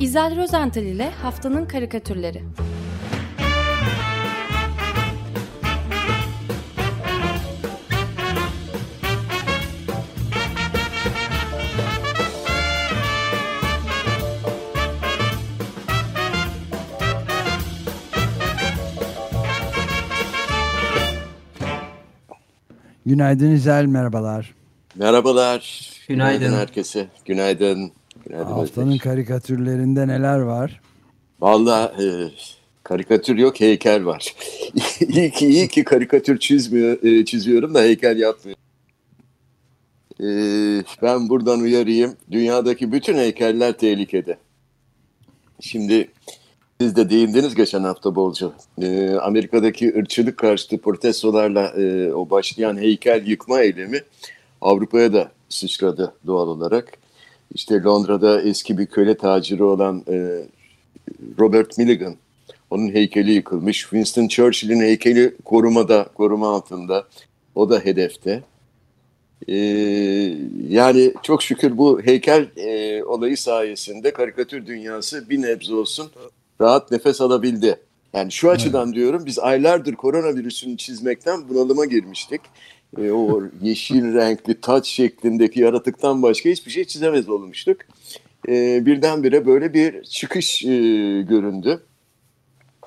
İzel Rozental ile Haftanın Karikatürleri Günaydın İzel, merhabalar. Merhabalar. Günaydın. Günaydın herkese. Günaydın. Günaydın Haftanın Özdeş. karikatürlerinde neler var? Vallahi e, karikatür yok, heykel var. iyi ki iyi ki karikatür çizmiyor, e, çiziyorum da heykel yapmıyorum. E, ben buradan uyarayım. Dünyadaki bütün heykeller tehlikede. Şimdi siz de değindiniz geçen hafta bolca. E, Amerika'daki ırkçılık karşıtı protestolarla e, o başlayan heykel yıkma eylemi Avrupa'ya da sıçradı doğal olarak. İşte Londra'da eski bir köle taciri olan e, Robert Milligan, onun heykeli yıkılmış. Winston Churchill'in heykeli korumada, koruma altında. O da hedefte. E, yani çok şükür bu heykel e, olayı sayesinde karikatür dünyası bir nebze olsun rahat nefes alabildi. Yani şu açıdan diyorum biz aylardır koronavirüsünü çizmekten bunalıma girmiştik. E, o yeşil renkli taç şeklindeki yaratıktan başka hiçbir şey çizemez olmuştuk. E, birdenbire böyle bir çıkış e, göründü.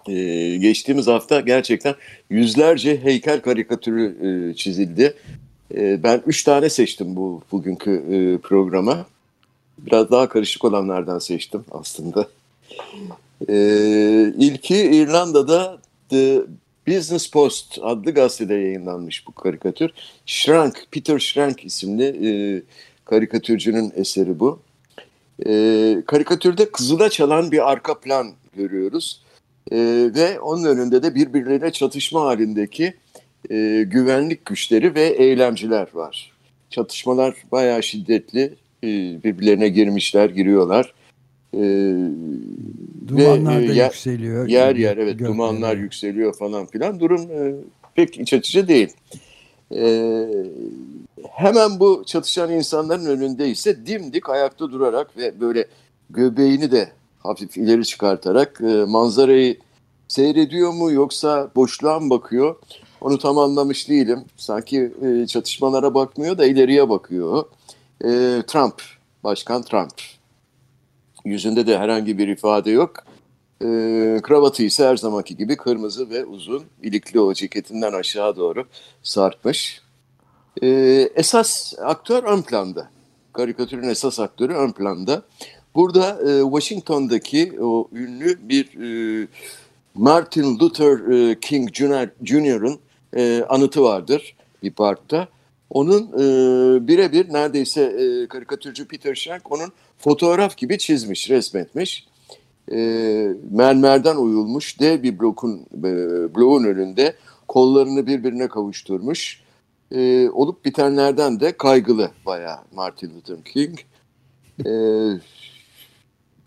E, geçtiğimiz hafta gerçekten yüzlerce heykel karikatürü e, çizildi. E, ben üç tane seçtim bu bugünkü e, programa. Biraz daha karışık olanlardan seçtim aslında. E, ilki İrlanda'da The Business Post adlı gazetede yayınlanmış bu karikatür. Schrank, Peter Schrank isimli e, karikatürcünün eseri bu. E, karikatürde kızıla çalan bir arka plan görüyoruz. E, ve onun önünde de birbirleriyle çatışma halindeki e, güvenlik güçleri ve eylemciler var. Çatışmalar bayağı şiddetli. E, birbirlerine girmişler, giriyorlar. E, Dumanlar Ve, da yer- yükseliyor. Yer yer evet Göklere. dumanlar yükseliyor falan filan. Durum e, pek iç açıcı değil. E, hemen bu çatışan insanların önünde ise dimdik ayakta durarak ve böyle göbeğini de hafif ileri çıkartarak e, manzarayı seyrediyor mu yoksa boşluğa mı bakıyor? Onu tam anlamış değilim. Sanki e, çatışmalara bakmıyor da ileriye bakıyor. E, Trump, Başkan Trump. Yüzünde de herhangi bir ifade yok. E, kravatı ise her zamanki gibi kırmızı ve uzun, ilikli o ceketinden aşağı doğru sarkmış. E, esas aktör ön planda. Karikatürün esas aktörü ön planda. Burada e, Washington'daki o ünlü bir e, Martin Luther e, King Jr. Jr.'ın e, anıtı vardır bir parkta. Onun e, birebir neredeyse e, karikatürcü Peter Schenck onun fotoğraf gibi çizmiş, resmetmiş. E, mermerden oyulmuş dev bir blokun, e, bloğun önünde kollarını birbirine kavuşturmuş. E, olup bitenlerden de kaygılı bayağı Martin Luther King. E,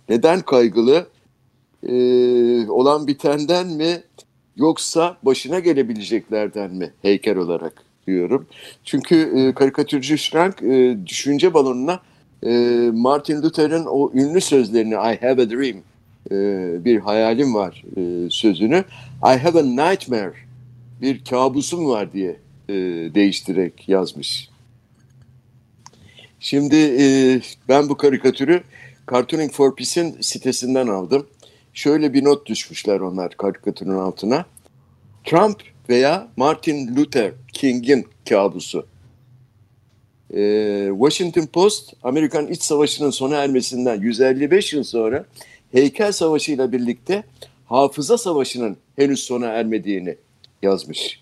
neden kaygılı? E, olan bitenden mi yoksa başına gelebileceklerden mi heykel olarak diyorum. Çünkü e, karikatürcü Schrank e, düşünce balonuna e, Martin Luther'in o ünlü sözlerini I have a dream e, bir hayalim var e, sözünü I have a nightmare bir kabusum var diye e, değiştirerek yazmış. Şimdi ben bu karikatürü Cartooning for Peace'in sitesinden aldım. Şöyle bir not düşmüşler onlar karikatürün altına. Trump veya Martin Luther King'in kabusu. Ee, Washington Post, Amerikan İç Savaşı'nın sona ermesinden 155 yıl sonra heykel savaşıyla birlikte hafıza savaşının henüz sona ermediğini yazmış.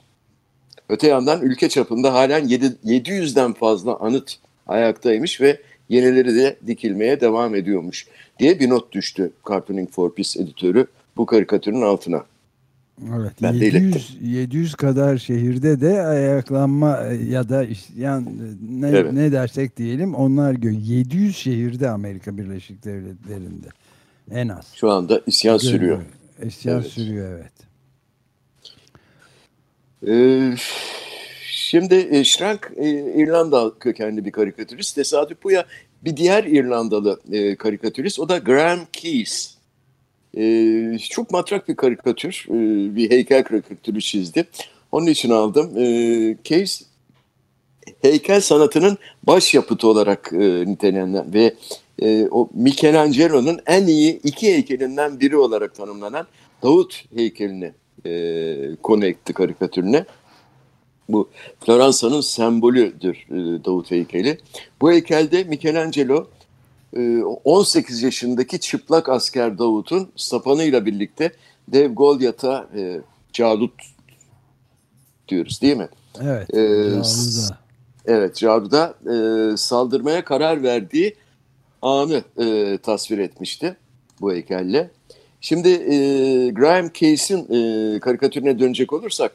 Öte yandan ülke çapında halen 7, 700'den fazla anıt ayaktaymış ve yenileri de dikilmeye devam ediyormuş diye bir not düştü Cartooning for Peace editörü bu karikatürün altına. Evet, Ben de 700, 700 kadar şehirde de ayaklanma ya da isyan ne, Evet. ne dersek diyelim onlar gö 700 şehirde Amerika Birleşik Devletleri'nde en az. Şu anda isyan sürüyor. Görüyor. İsyan Evet. sürüyor evet. Ee, şimdi e, Schrank e, İrlanda kökenli bir karikatürist. Tesadüf bu ya bir diğer İrlandalı e, karikatürist o da Graham Keys. E, çok matrak bir karikatür, e, bir heykel karikatürü çizdi. Onun için aldım. E, Keys heykel sanatının başyapıtı olarak e, nitelenen ve e, o Michelangelo'nun en iyi iki heykelinden biri olarak tanımlanan Davut heykelini e, konu etti karikatürüne. Bu Floransa'nın sembolüdür e, Davut heykeli. Bu heykelde Michelangelo 18 yaşındaki çıplak asker Davut'un sapanıyla birlikte dev Golyat'a e, Calut diyoruz değil mi? Evet. Ee, Caduda. Evet, Cadu'da e, saldırmaya karar verdiği anı e, tasvir etmişti bu heykelle. Şimdi e, Graham Case'in e, karikatürüne dönecek olursak,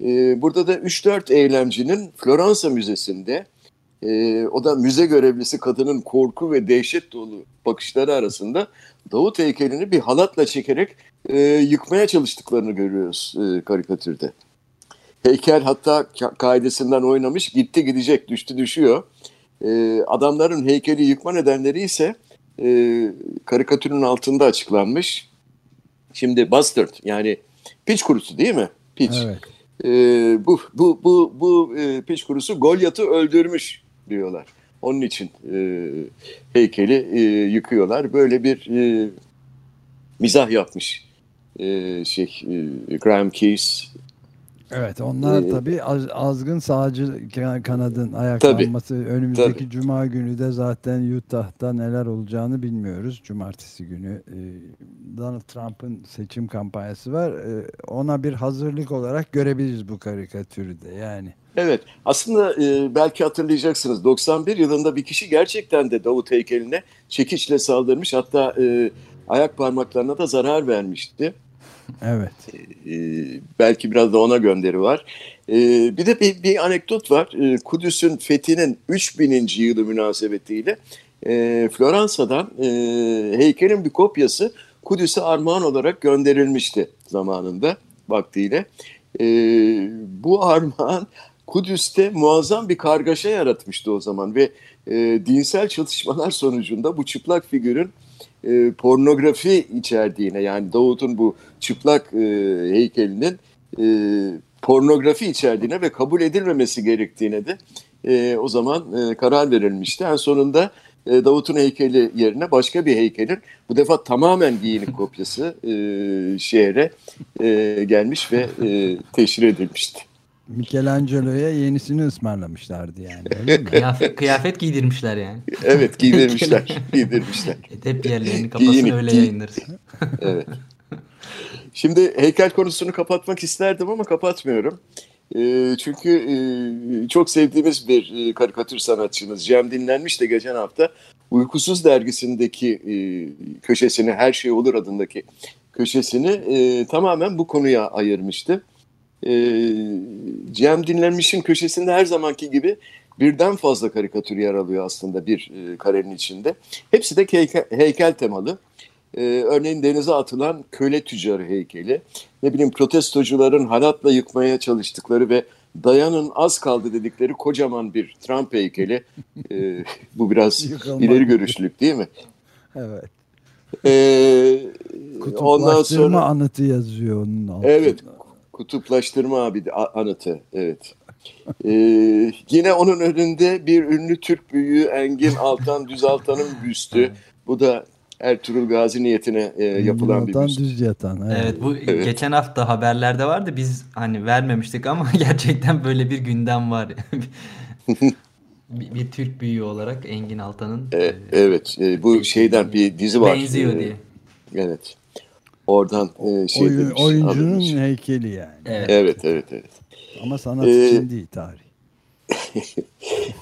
e, burada da 3-4 eylemcinin Floransa Müzesi'nde, e, o da müze görevlisi kadının korku ve dehşet dolu bakışları arasında Davut heykelini bir halatla çekerek e, yıkmaya çalıştıklarını görüyoruz e, karikatürde. Heykel hatta ka- kaidesinden oynamış, gitti gidecek, düştü düşüyor. E, adamların heykeli yıkma nedenleri ise e, karikatürün altında açıklanmış. Şimdi bastard yani piç kurusu değil mi? Piç. Evet. E, bu bu bu bu e, piç kurusu Golyat'ı öldürmüş diyorlar. Onun için e, heykeli e, yıkıyorlar. Böyle bir e, mizah yapmış e, şey e, Graham Keys. Evet onlar Ee, tabii az- azgın sağcı ka- kanadın Tabii, ayaklanması önümüzdeki tabii. cuma günü de zaten Utah'ta neler olacağını bilmiyoruz. Cumartesi günü e, Donald Trump'ın seçim kampanyası var. E, Ona bir hazırlık olarak görebiliriz bu karikatürü de yani. Evet aslında e, belki hatırlayacaksınız 91 yılında bir kişi gerçekten de Davut heykeline çekiçle saldırmış hatta e, ayak parmaklarına da zarar vermişti. Evet. E, belki biraz da ona gönderi var. E, bir de bir, bir anekdot var. E, Kudüs'ün fethinin 3000. yılı münasebetiyle e, Floransa'dan e, heykelin bir kopyası Kudüs'e armağan olarak gönderilmişti zamanında vaktiyle. E, bu armağan Kudüs'te muazzam bir kargaşa yaratmıştı o zaman ve e, dinsel çatışmalar sonucunda bu çıplak figürün e, pornografi içerdiğine yani Davut'un bu çıplak e, heykelinin e, pornografi içerdiğine ve kabul edilmemesi gerektiğine de e, o zaman e, karar verilmişti. En sonunda e, Davut'un heykeli yerine başka bir heykelin bu defa tamamen giyinik kopyası e, şehre e, gelmiş ve e, teşhir edilmişti. Michelangelo'ya yenisini ısmarlamışlardı yani. Öyle mi? Kıyafet, kıyafet giydirmişler yani. Evet giydirmişler, giydirmişler. Hep yerlerini kapasın Giyinik, öyle giy- yayınlarız. Evet. Şimdi heykel konusunu kapatmak isterdim ama kapatmıyorum. E, çünkü e, çok sevdiğimiz bir e, karikatür sanatçımız Cem Dinlenmiş de geçen hafta Uykusuz dergisindeki e, köşesini Her Şey Olur adındaki köşesini e, tamamen bu konuya ayırmıştı. E, Cem Dinlenmiş'in köşesinde her zamanki gibi birden fazla karikatür yer alıyor aslında bir e, karenin içinde. Hepsi de heykel, heykel temalı. Ee, örneğin denize atılan köle tüccarı heykeli, ne bileyim protestocuların halatla yıkmaya çalıştıkları ve dayanın az kaldı dedikleri kocaman bir Trump heykeli. Ee, bu biraz ileri görüşlülük değil mi? Evet. Ee, ondan sonra anıtı yazıyor onun altında. evet kutuplaştırma abi anıtı evet. Ee, yine onun önünde bir ünlü Türk büyüğü Engin Altan Düzaltan'ın büstü. Bu da Ertuğrul Gazi niyetine e, yapılan bir Yatan, büst. düz yatan. Evet. Evet bu Evet. geçen hafta haberlerde vardı. Biz hani vermemiştik ama gerçekten böyle bir gündem var. bir, bir Türk büyüğü olarak Engin Altan'ın E, e, evet, e, bu şeyden bir dizi var. benziyor E, diye. Evet. Oradan e, şey Oyun- demiş, oyuncunun alınmış. heykeli yani. Evet. Evet, evet, evet. Ama sanat Ee, için değil tarih.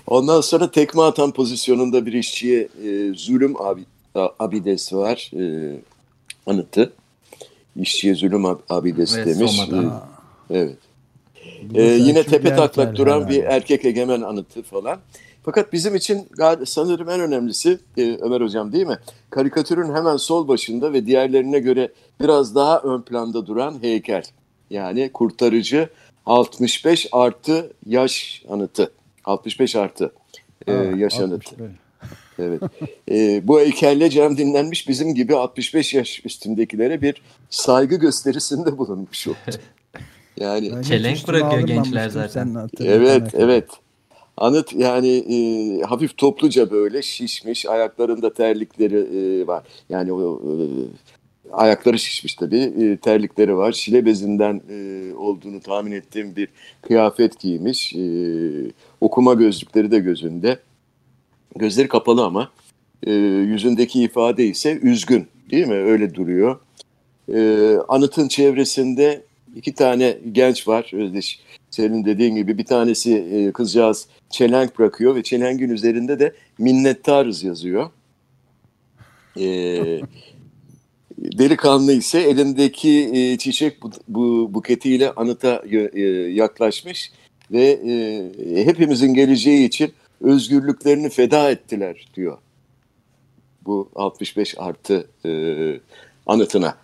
Ondan sonra tekme atan pozisyonunda bir işçiye e, zulüm abi, abidesi var. E, anıtı. İşçiye zulüm ab- abidesi Ve demiş. Soma'da. E, evet. Ee, yine tepe taklak duran bir erkek egemen anıtı falan. Fakat bizim için sanırım en önemlisi e, Ömer Hocam değil mi? Karikatürün hemen sol başında ve diğerlerine göre biraz daha ön planda duran heykel. Yani kurtarıcı 65 artı yaş anıtı. 65 artı e, Ha, yaş 65. anıtı. Evet. Ee, bu heykelle can dinlenmiş bizim gibi 65 yaş üstündekilere bir saygı gösterisinde bulunmuş oldu. Yani Ben Çelenk bırakıyor gençler zaten. evet, evet. Anıt yani e, hafif topluca böyle şişmiş, ayaklarında terlikleri e, var. Yani o e, ayakları şişmiş tabii, e, terlikleri var. Şile bezinden e, olduğunu tahmin ettiğim bir kıyafet giymiş. E, okuma gözlükleri de gözünde. Gözleri kapalı ama e, yüzündeki ifade ise üzgün değil mi? Öyle duruyor. E, anıtın çevresinde iki tane genç var. Özdeş, senin dediğin gibi bir tanesi e, kızcağız çelenk bırakıyor ve çelengin üzerinde de minnettarız yazıyor. E, delikanlı ise elindeki e, çiçek bu, bu buketiyle anıta e, yaklaşmış ve e, hepimizin geleceği için özgürlüklerini feda ettiler diyor. Bu 65 artı e, anıtına.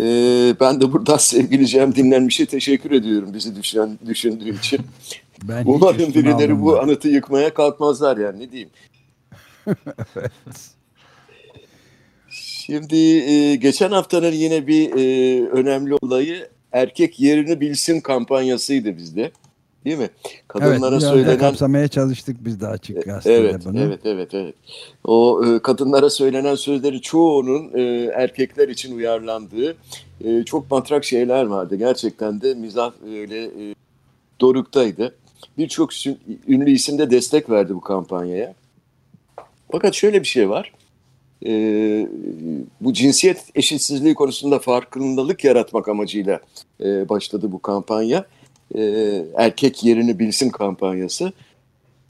E, ben de buradan sevgili Cem Dinlenmiş'e teşekkür ediyorum bizi düşen, düşündüğü için. Ben Umarım birileri bu anıtı yıkmaya kalkmazlar yani ne diyeyim. Şimdi e, geçen haftanın yine bir e, önemli olayı erkek yerini bilsin kampanyasıydı bizde. Değil mi? Evet, Kadınlara anda söylenen kapsamaya çalıştık biz de açık gazetede Evet, bunu. evet, evet, evet. O e, kadınlara söylenen sözleri çoğunun e, erkekler için uyarlandığı e, çok matrak şeyler vardı. Gerçekten de mizah öyle e, doruktaydı. Birçok ünlü isim de destek verdi bu kampanyaya. Fakat şöyle bir şey var. E, bu cinsiyet eşitsizliği konusunda farkındalık yaratmak amacıyla e, başladı bu kampanya. E, erkek yerini bilsin kampanyası.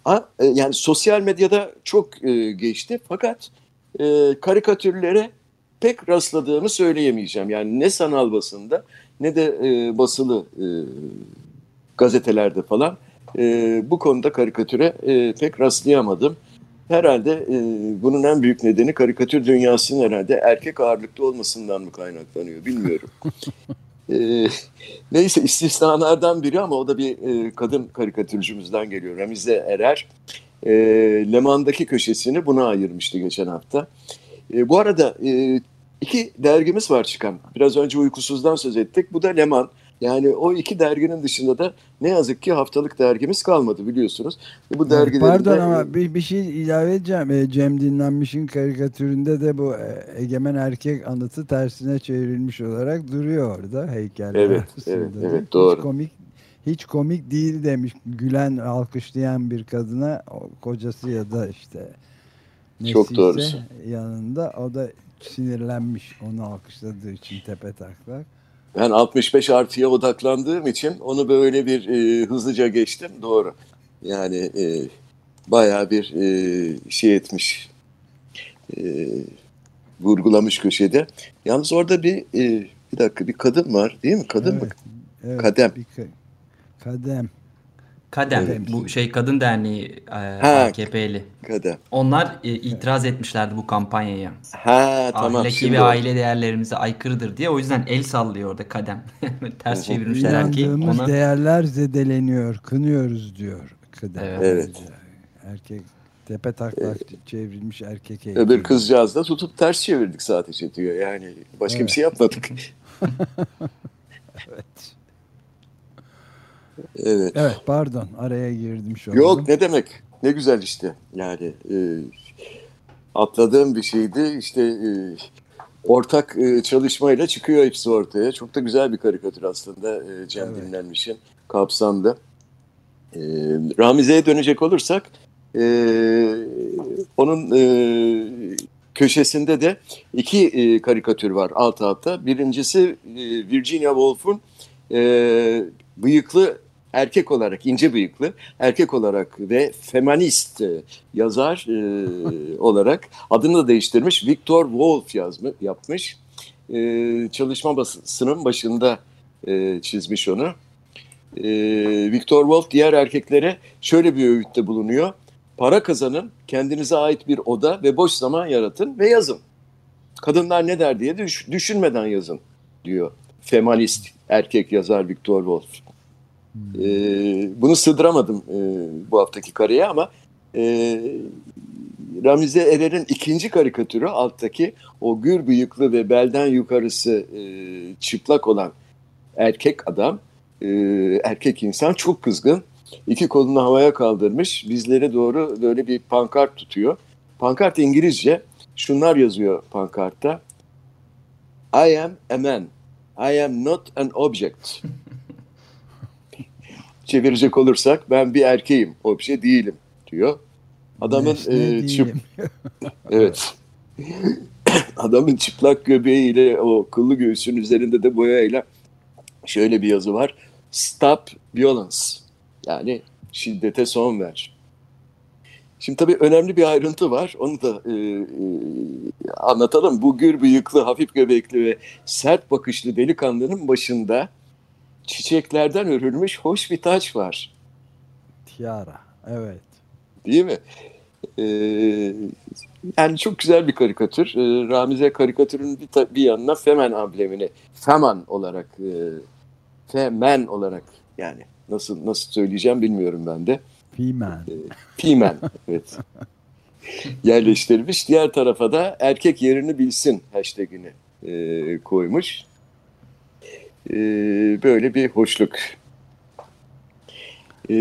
Ha, e, yani sosyal medyada çok e, geçti fakat e, karikatürlere pek rastladığımı söyleyemeyeceğim. Yani ne sanal basında ne de e, basılı e, gazetelerde falan e, bu konuda karikatüre e, pek rastlayamadım. Herhalde e, bunun en büyük nedeni karikatür dünyasının herhalde erkek ağırlıklı olmasından mı kaynaklanıyor bilmiyorum. e, neyse istisnalardan biri ama o da bir e, kadın karikatürcümüzden geliyor. Ramize Erer e, Leman'daki köşesini buna ayırmıştı geçen hafta. E, bu arada e, iki dergimiz var çıkan. Biraz önce Uykusuz'dan söz ettik. Bu da Leman. Yani o iki derginin dışında da ne yazık ki haftalık dergimiz kalmadı biliyorsunuz. E, bu dergilerin Pardon de- ama bir, bir şey ilave edeceğim. E, Cem Dinlenmiş'in karikatüründe de bu e, egemen erkek anıtı tersine çevrilmiş olarak duruyor orada heykeller Evet, evet, da. evet, doğru. Hiç komik hiç komik değil demiş. Gülen, alkışlayan bir kadına kocası ya da işte Çok doğrusu. yanında o da sinirlenmiş onu alkışladığı için tepe taklak. Ben 65 artıya odaklandığım için onu böyle bir e, hızlıca geçtim. Doğru. Yani e, bayağı bir e, şey etmiş. E, vurgulamış köşede. Yalnız orada bir e, bir dakika bir kadın var değil mi? Kadın mı? Evet, evet, Kadem. bir ka- kadem. Kadem Evet. bu şey kadın derneği e, AKP'li. Kadın. Onlar e, itiraz etmişlerdi bu kampanyaya. Ha tamam. Ahlaki şimdi ve aile değerlerimize aykırıdır diye o yüzden el sallıyor orada kadem. Ters çevirmişler erkeği İnandığımız ona. değerler zedeleniyor, kınıyoruz diyor kadem. Evet. Evet. Erkek tepe taklak çevrilmiş erkek heykeli. Öbür kızcağız da tutup ters çevirdik sadece diyor. Yani başka bir Evet. şey yapmadık. Evet. Evet. Evet pardon araya girdim şu an. Yok ne demek. Ne güzel işte. Yani e, atladığım bir şeydi. İşte e, ortak e, çalışmayla çıkıyor hepsi ortaya. Çok da güzel bir karikatür aslında e, Cem Evet. Dinlenmiş'in kapsamda. E, Ramize'ye dönecek olursak e, onun e, köşesinde de iki e, karikatür var alt alta. Birincisi e, Virginia Woolf'un e, bıyıklı erkek olarak, ince bıyıklı erkek olarak ve feminist e, yazar e, olarak adını da değiştirmiş. Victor Woolf yazmış, yapmış. E, çalışma basısının başında e, çizmiş onu. E, Victor Woolf diğer erkeklere şöyle bir öğütte bulunuyor. Para kazanın, kendinize ait bir oda ve boş zaman yaratın ve yazın. Kadınlar ne der diye düş- düşünmeden yazın diyor. Femalist erkek yazar Victor Woolf. Ee, bunu sığdıramadım e, bu haftaki kareye ama E, Ramize Erer'in ikinci karikatürü alttaki o gür bıyıklı ve belden yukarısı e, çıplak olan erkek adam, e, erkek insan çok kızgın. İki kolunu havaya kaldırmış, bizlere doğru böyle bir pankart tutuyor. Pankart İngilizce, şunlar yazıyor pankartta. I am a man. I am not an object. Çevirecek olursak ben bir erkeğim, obje değilim diyor. Adamın e, çıp, evet. Adamın çıplak göbeğiyle o kıllı göğsün üzerinde de boyayla şöyle bir yazı var. Stop violence. Yani şiddete son ver. Şimdi tabii önemli bir ayrıntı var. Onu da e, e, anlatalım. Bu gür bıyıklı, hafif göbekli ve sert bakışlı delikanlının başında çiçeklerden örülmüş hoş bir taç var. Tiara, evet. Değil mi? Ee, yani çok güzel bir karikatür. Ee, Ramize karikatürün bir, bir yanına Femen amblemini, Feman olarak, e, Femen olarak yani nasıl nasıl söyleyeceğim bilmiyorum ben de. Femen. Ee, Femen, evet. Yerleştirmiş. Diğer tarafa da erkek yerini bilsin hashtagini e, koymuş. E, böyle bir hoşluk. E,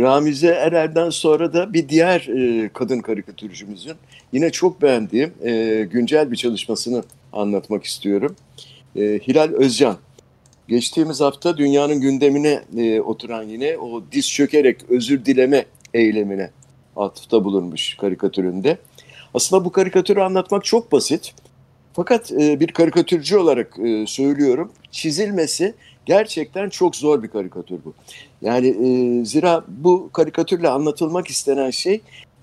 Ramize Erer'den sonra da bir diğer e, kadın karikatürcümüzün yine çok beğendiğim e, güncel bir çalışmasını anlatmak istiyorum. E, Hilal Özcan. Geçtiğimiz hafta dünyanın gündemine e, oturan yine o diz çökerek özür dileme eylemine atıfta bulunmuş karikatüründe. Aslında bu karikatürü anlatmak çok basit. Fakat bir karikatürcü olarak söylüyorum, çizilmesi gerçekten çok zor bir karikatür bu. Yani e, zira bu karikatürle anlatılmak istenen şey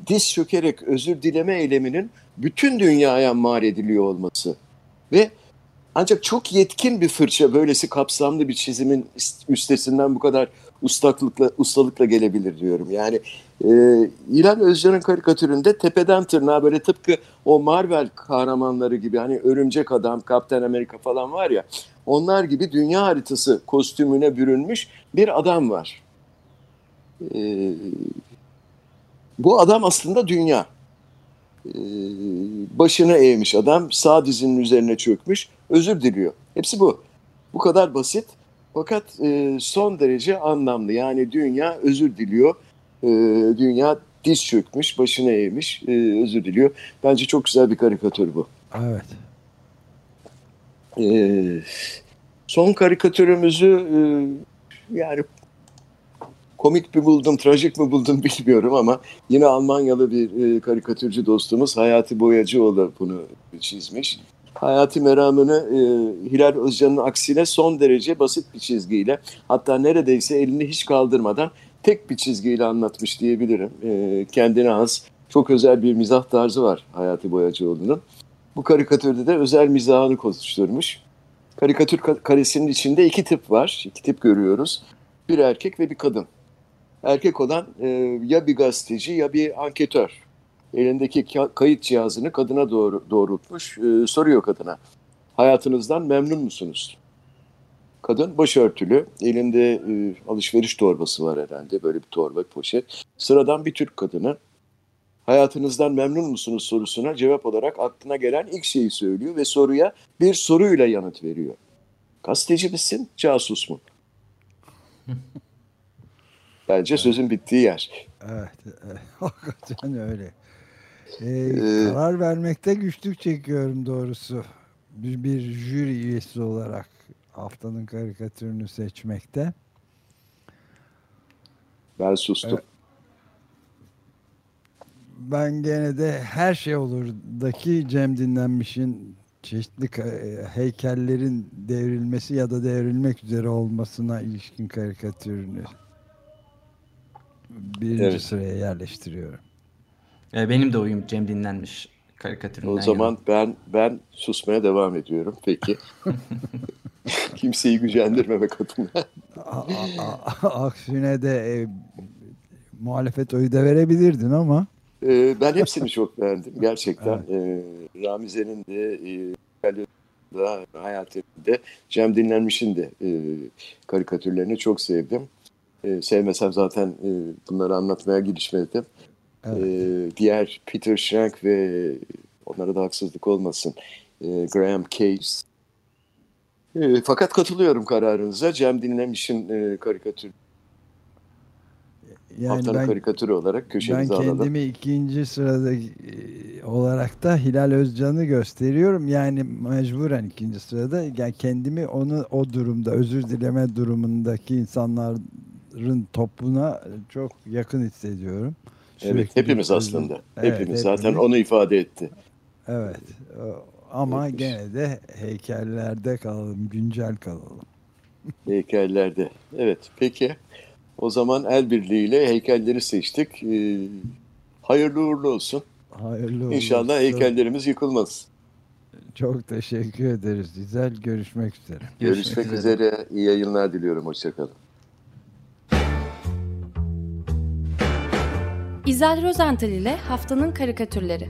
diz çökerek özür dileme eyleminin bütün dünyaya mal ediliyor olması. Ve ancak çok yetkin bir fırça böylesi kapsamlı bir çizimin üstesinden bu kadar ustaklıkla, ustalıkla gelebilir diyorum. Yani e, İlhan Özcan'ın karikatüründe tepeden tırnağa böyle tıpkı o Marvel kahramanları gibi hani Örümcek Adam, Kaptan Amerika falan var ya onlar gibi dünya haritası kostümüne bürünmüş bir adam var. E, bu adam aslında dünya. E, başını eğmiş adam sağ dizinin üzerine çökmüş özür diliyor. Hepsi bu. Bu kadar basit fakat e, son derece anlamlı. Yani dünya özür diliyor. E, dünya diz çökmüş, başına eğmiş, e, özür diliyor. Bence çok güzel bir karikatür bu. Evet. E, son karikatürümüzü e, yani komik mi buldum, trajik mi buldum bilmiyorum ama yine Almanyalı bir e, karikatürcü dostumuz Hayati Boyacıoğlu bunu çizmiş. Hayati meramını e, Hilal Özcan'ın aksine son derece basit bir çizgiyle hatta neredeyse elini hiç kaldırmadan tek bir çizgiyle anlatmış diyebilirim. E, kendine has çok özel bir mizah tarzı var Hayati Boyacıoğlu'nun. Bu karikatürde de özel mizahını konuşturmuş. Karikatür karesinin içinde iki tip var. İki tip görüyoruz. Bir erkek ve bir kadın. Erkek olan e, ya bir gazeteci ya bir anketör elindeki kayıt cihazını kadına doğru doğrultmuş. E, soruyor kadına. Hayatınızdan memnun musunuz? Kadın başörtülü, elinde e, alışveriş torbası var herhalde, böyle bir torba, poşet. Sıradan bir Türk kadını. Hayatınızdan memnun musunuz sorusuna cevap olarak aklına gelen ilk şeyi söylüyor ve soruya bir soruyla yanıt veriyor. Gazeteci misin, casus mu? Bence sözün bittiği yer. Evet, evet. hakikaten öyle. Ee, ee, karar vermekte güçlük çekiyorum doğrusu. Bir, bir jüri üyesi olarak haftanın karikatürünü seçmekte. Ben sustum. Ben gene de her şey olurdaki Cem Dinlenmiş'in çeşitli heykellerin devrilmesi ya da devrilmek üzere olmasına ilişkin karikatürünü birinci evet. sıraya yerleştiriyorum. E, benim de oyum Cem dinlenmiş karikatüründen. O zaman yana. ben ben susmaya devam ediyorum. Peki. Kimseyi gücendirmemek adına. Aksine de e, muhalefet oyu da verebilirdin ama. E, ben hepsini çok beğendim. Gerçekten evet. e, Ramize'nin de e, da hayatında Cem Dinlenmiş'in de e, karikatürlerini çok sevdim. E, sevmesem zaten e, bunları anlatmaya girişmezdim. Evet. E, diğer Peter Schrank ve onlara da haksızlık olmasın e, Graham Case. E, fakat katılıyorum kararınıza. Cem Dinlemiş'in e, karikatür yani haftanın ben, karikatürü olarak köşemize alalım. Ben kendimi ikinci sırada e, olarak da Hilal Özcan'ı gösteriyorum. Yani mecburen ikinci sırada yani kendimi onu o durumda özür dileme durumundaki insanların topluna çok yakın hissediyorum. Sürekli evet hepimiz aslında. Evet, hepimiz, hepimiz zaten onu ifade etti. Evet ama Hepimiz. gene de heykellerde kalalım, güncel kalalım. Heykellerde. Evet peki. O zaman el birliğiyle heykelleri seçtik. Ee, hayırlı uğurlu olsun. Hayırlı uğurlu İnşallah heykellerimiz yıkılmaz. Çok teşekkür ederiz. Güzel görüşmek üzere. Görüşmek, görüşmek üzere. üzere. İyi yayınlar diliyorum. Hoşçakalın. İzel Rozental ile Haftanın Karikatürleri.